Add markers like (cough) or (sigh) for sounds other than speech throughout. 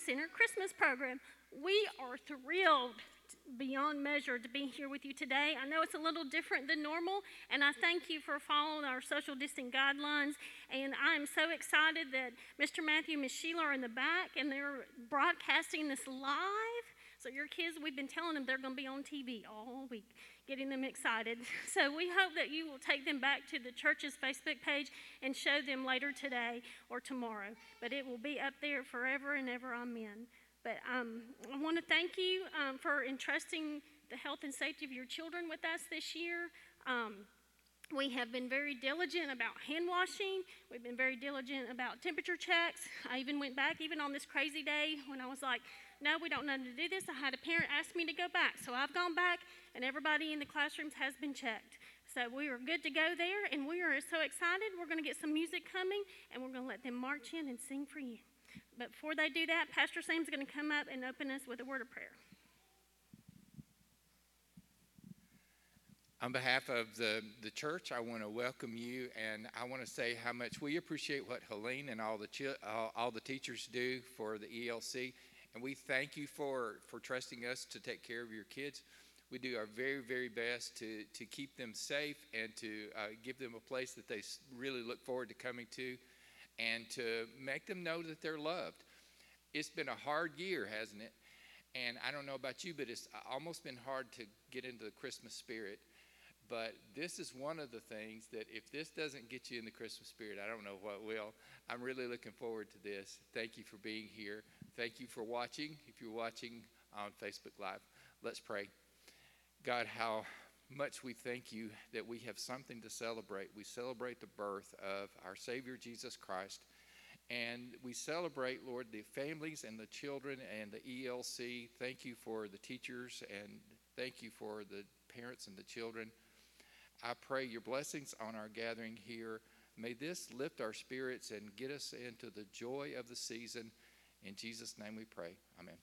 Center Christmas program. We are thrilled beyond measure to be here with you today. I know it's a little different than normal, and I thank you for following our social distancing guidelines. And I am so excited that Mr. Matthew and Miss Sheila are in the back, and they're broadcasting this live. So your kids, we've been telling them they're going to be on TV all week, getting them excited. (laughs) So we hope that you will take them back to the church's Facebook page and show them later today or tomorrow. But it will be up there forever and ever. Amen. But um, I want to thank you um, for entrusting the health and safety of your children with us this year. Um, we have been very diligent about hand washing. We've been very diligent about temperature checks. I even went back, even on this crazy day when I was like, no, we don't know to do this. I had a parent ask me to go back. So I've gone back, and everybody in the classrooms has been checked. So we are good to go there, and we are so excited. We're going to get some music coming, and we're going to let them march in and sing for you. But before they do that, Pastor Sam's going to come up and open us with a word of prayer. On behalf of the, the church, I want to welcome you, and I want to say how much we appreciate what Helene and all the all, all the teachers do for the ELC, and we thank you for for trusting us to take care of your kids. We do our very very best to to keep them safe and to uh, give them a place that they really look forward to coming to, and to make them know that they're loved. It's been a hard year, hasn't it? And I don't know about you, but it's almost been hard to get into the Christmas spirit. But this is one of the things that if this doesn't get you in the Christmas spirit, I don't know what will. I'm really looking forward to this. Thank you for being here. Thank you for watching. If you're watching on Facebook Live, let's pray. God, how much we thank you that we have something to celebrate. We celebrate the birth of our Savior Jesus Christ. And we celebrate, Lord, the families and the children and the ELC. Thank you for the teachers and thank you for the parents and the children. I pray your blessings on our gathering here. May this lift our spirits and get us into the joy of the season. In Jesus' name we pray. Amen.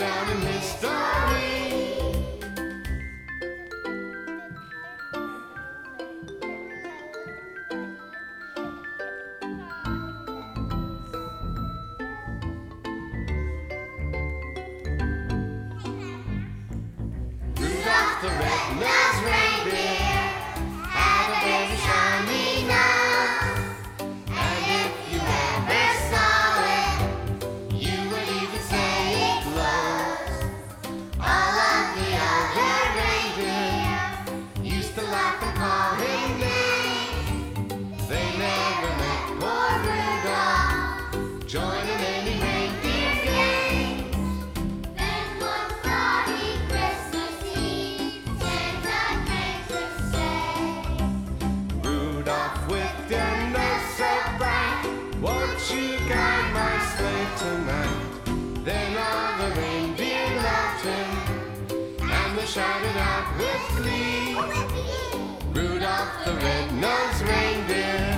down and shouted out with me, Rudolph the red-nosed reindeer.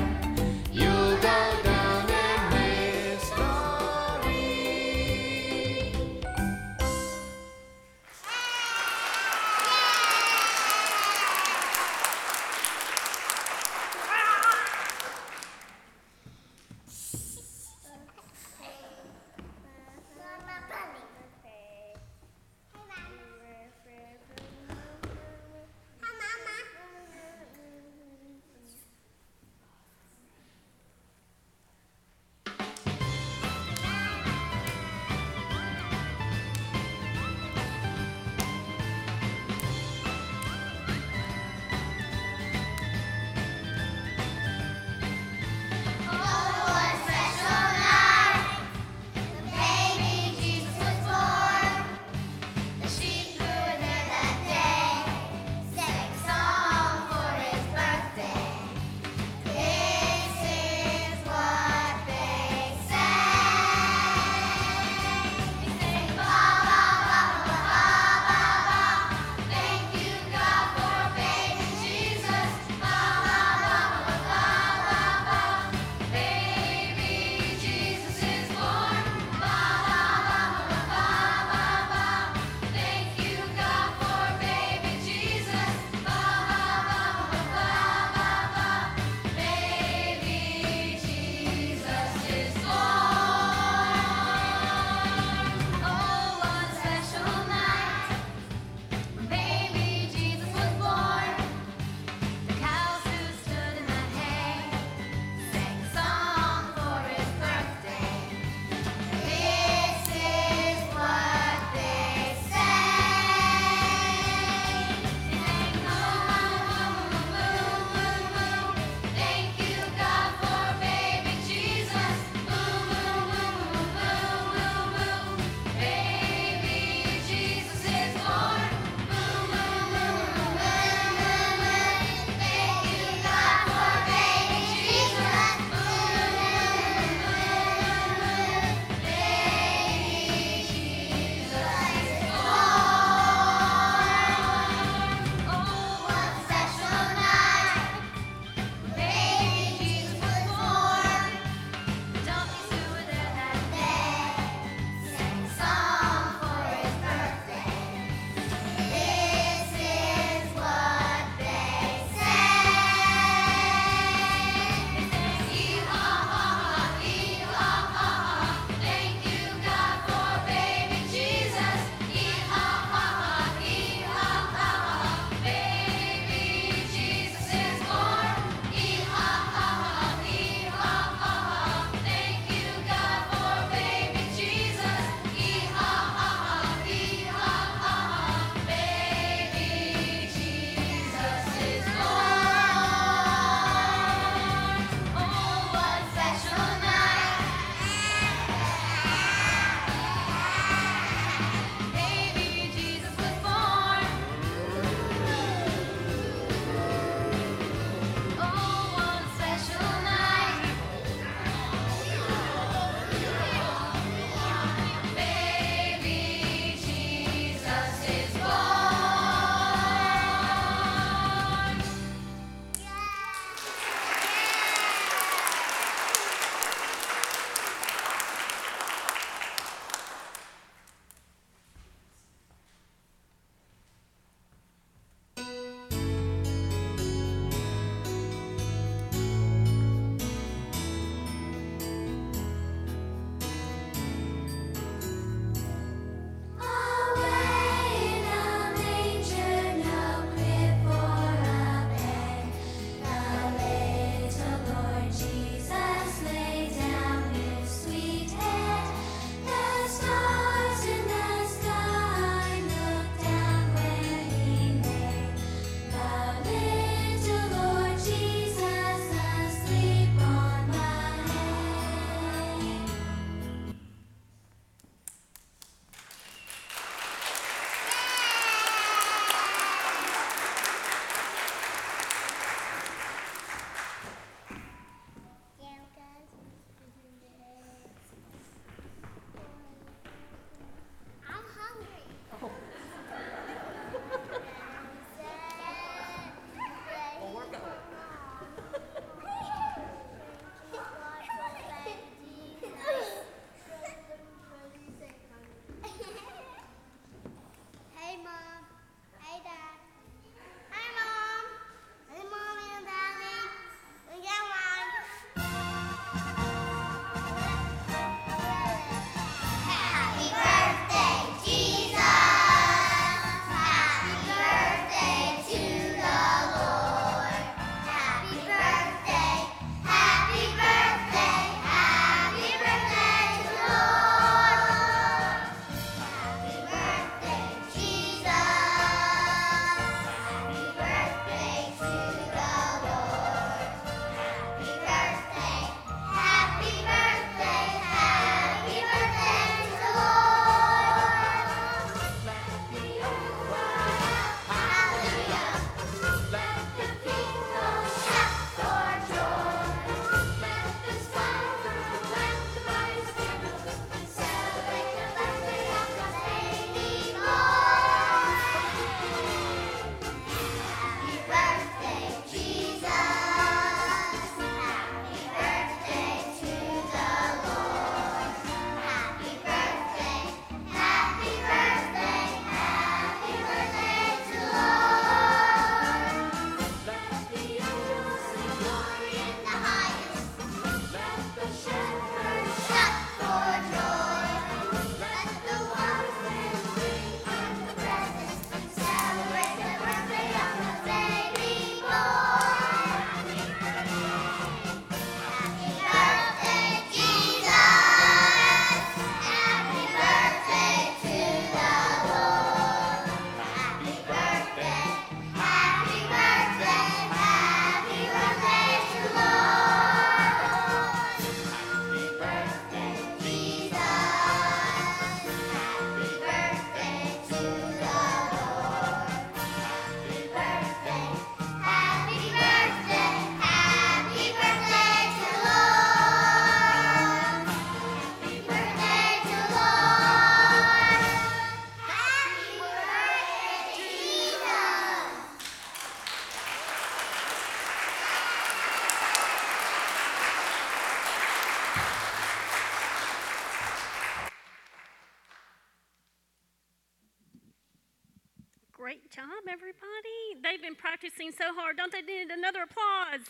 Great job, everybody. They've been practicing so hard. Don't they need another applause?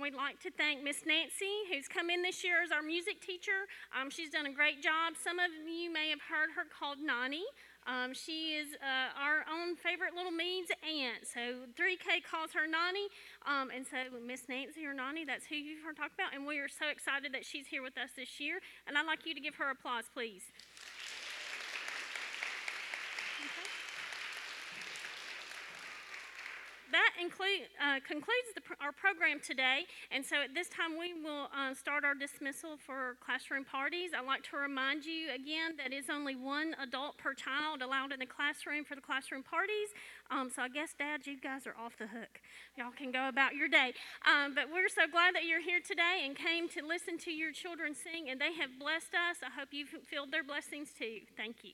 We'd like to thank Miss Nancy, who's come in this year as our music teacher. Um, she's done a great job. Some of you may have heard her called Nani. Um, she is uh, our own favorite little Meads aunt. So 3K calls her Nani. Um, and so Miss Nancy or Nani, that's who you've heard talk about. And we are so excited that she's here with us this year. And I'd like you to give her applause, please. Okay. That include, uh, concludes the, our program today, and so at this time we will uh, start our dismissal for classroom parties. I'd like to remind you again that it's only one adult per child allowed in the classroom for the classroom parties. Um, so I guess, Dad, you guys are off the hook. Y'all can go about your day. Um, but we're so glad that you're here today and came to listen to your children sing, and they have blessed us. I hope you've filled their blessings too. Thank you.